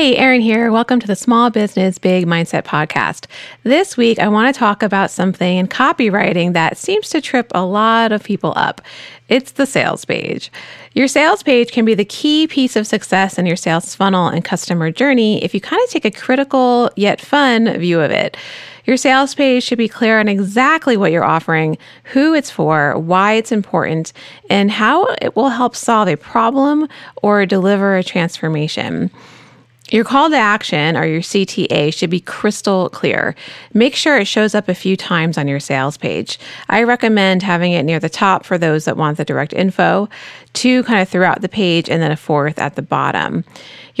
Hey, Erin here. Welcome to the Small Business Big Mindset podcast. This week, I want to talk about something in copywriting that seems to trip a lot of people up. It's the sales page. Your sales page can be the key piece of success in your sales funnel and customer journey if you kind of take a critical yet fun view of it. Your sales page should be clear on exactly what you're offering, who it's for, why it's important, and how it will help solve a problem or deliver a transformation. Your call to action or your CTA should be crystal clear. Make sure it shows up a few times on your sales page. I recommend having it near the top for those that want the direct info, two kind of throughout the page, and then a fourth at the bottom.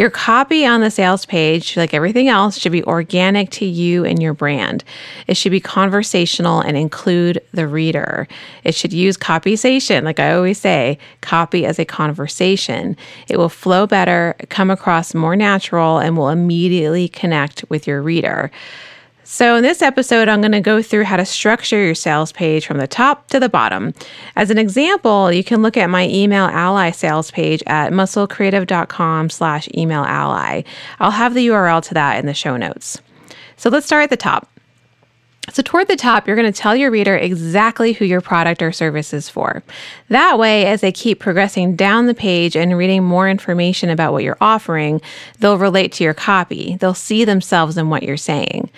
Your copy on the sales page, like everything else, should be organic to you and your brand. It should be conversational and include the reader. It should use copyization, like I always say, copy as a conversation. It will flow better, come across more natural, and will immediately connect with your reader. So, in this episode, I'm going to go through how to structure your sales page from the top to the bottom. As an example, you can look at my email ally sales page at musclecreative.com slash email ally. I'll have the URL to that in the show notes. So, let's start at the top. So, toward the top, you're going to tell your reader exactly who your product or service is for. That way, as they keep progressing down the page and reading more information about what you're offering, they'll relate to your copy. They'll see themselves in what you're saying.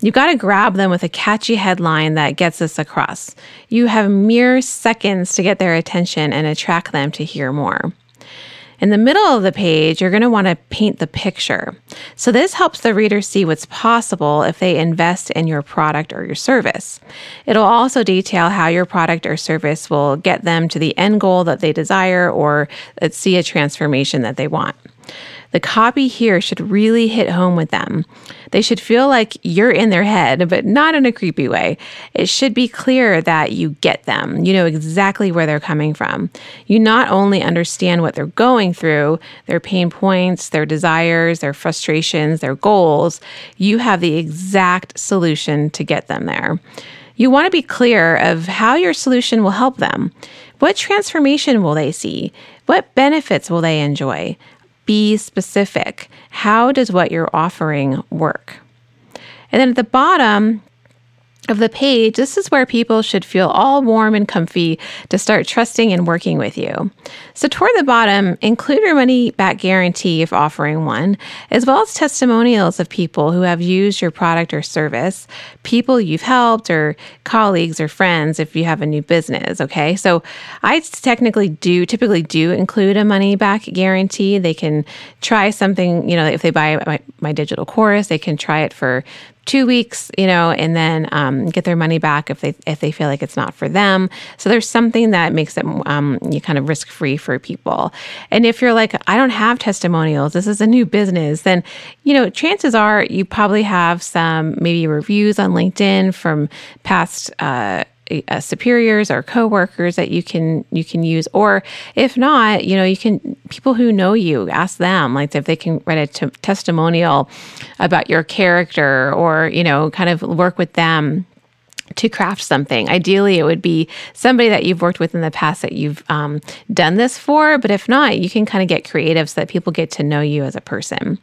You got to grab them with a catchy headline that gets this across. You have mere seconds to get their attention and attract them to hear more. In the middle of the page, you're going to want to paint the picture. So, this helps the reader see what's possible if they invest in your product or your service. It'll also detail how your product or service will get them to the end goal that they desire or uh, see a transformation that they want. The copy here should really hit home with them. They should feel like you're in their head, but not in a creepy way. It should be clear that you get them. You know exactly where they're coming from. You not only understand what they're going through, their pain points, their desires, their frustrations, their goals, you have the exact solution to get them there. You want to be clear of how your solution will help them. What transformation will they see? What benefits will they enjoy? Be specific. How does what you're offering work? And then at the bottom, of the page, this is where people should feel all warm and comfy to start trusting and working with you. So, toward the bottom, include your money back guarantee if offering one, as well as testimonials of people who have used your product or service, people you've helped, or colleagues or friends if you have a new business. Okay. So, I technically do, typically do include a money back guarantee. They can try something, you know, if they buy my, my digital course, they can try it for two weeks, you know, and then um, get their money back if they if they feel like it's not for them. So there's something that makes it um, you kind of risk free for people. And if you're like, I don't have testimonials, this is a new business, then you know, chances are you probably have some maybe reviews on LinkedIn from past. Uh, uh, superiors or coworkers that you can you can use or if not you know you can people who know you ask them like if they can write a t- testimonial about your character or you know kind of work with them to craft something. Ideally, it would be somebody that you've worked with in the past that you've um, done this for. But if not, you can kind of get creative so that people get to know you as a person.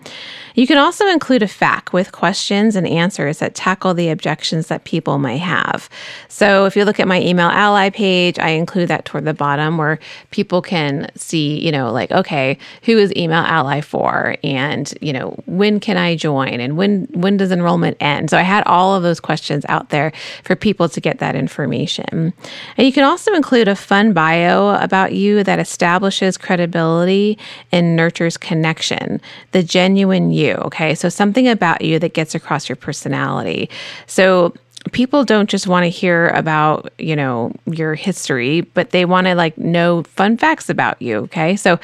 You can also include a FAQ with questions and answers that tackle the objections that people might have. So if you look at my email ally page, I include that toward the bottom where people can see, you know, like, okay, who is email ally for? And, you know, when can I join? And when when does enrollment end? So I had all of those questions out there for people to get that information. And you can also include a fun bio about you that establishes credibility and nurtures connection, the genuine you you. Okay. So something about you that gets across your personality. So people don't just want to hear about, you know, your history, but they want to like know fun facts about you. Okay. So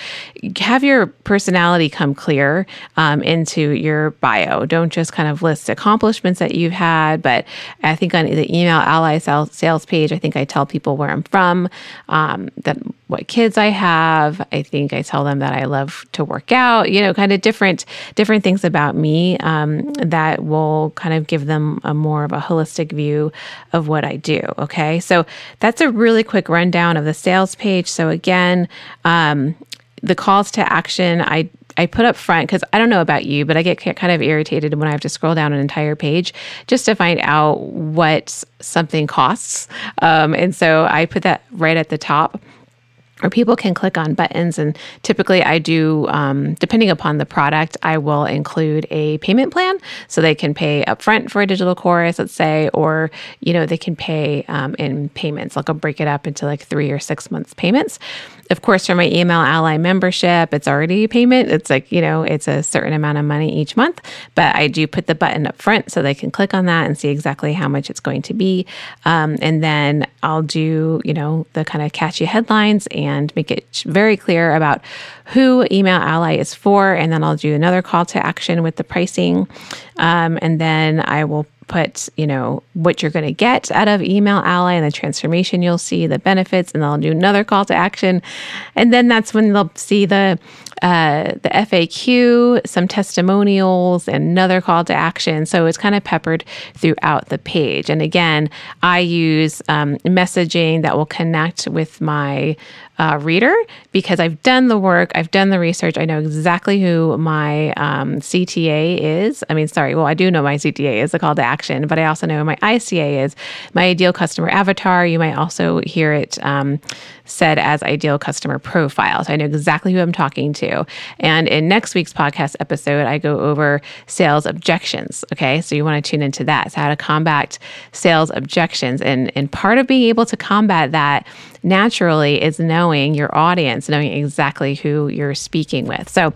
have your personality come clear um, into your bio. Don't just kind of list accomplishments that you've had, but I think on the email ally sales page, I think I tell people where I'm from, um, that what kids I have. I think I tell them that I love to work out, you know, kind of different, different things about me um, that will kind of give them a more of a holistic view of what I do. Okay. So that's a really quick rundown of the sales page. So again, um, the calls to action, I I put up front because I don't know about you, but I get kind of irritated when I have to scroll down an entire page just to find out what something costs. Um, and so I put that right at the top or people can click on buttons. And typically i do um, depending upon the product i will include a payment plan. So they can pay upfront for a digital course let's say or you know they can pay um, in payments. Like i'll break it up into like three or six months payments of course, for my email ally membership, it's already a payment. It's like, you know, it's a certain amount of money each month, but I do put the button up front so they can click on that and see exactly how much it's going to be. Um, and then I'll do, you know, the kind of catchy headlines and make it very clear about who Email Ally is for. And then I'll do another call to action with the pricing. Um, and then I will put, you know, what you're going to get out of Email Ally and the transformation you'll see, the benefits, and they'll do another call to action. And then that's when they'll see the uh, the FAQ, some testimonials, another call to action. So it's kind of peppered throughout the page. And again, I use um, messaging that will connect with my uh, reader because I've done the work, I've done the research, I know exactly who my um, CTA is. I mean, sorry, well, I do know my CTA is the call to action, but I also know my ICA is, my ideal customer avatar. You might also hear it. Um, said as ideal customer profile. So I know exactly who I'm talking to. And in next week's podcast episode, I go over sales objections. Okay. So you want to tune into that. So how to combat sales objections. And, and part of being able to combat that naturally is knowing your audience, knowing exactly who you're speaking with. So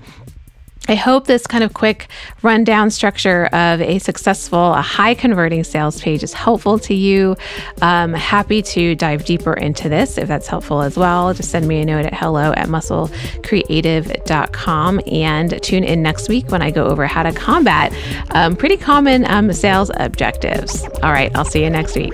I hope this kind of quick rundown structure of a successful, a high converting sales page is helpful to you. Um, happy to dive deeper into this if that's helpful as well. Just send me a note at hello at musclecreative.com and tune in next week when I go over how to combat um, pretty common um, sales objectives. All right, I'll see you next week.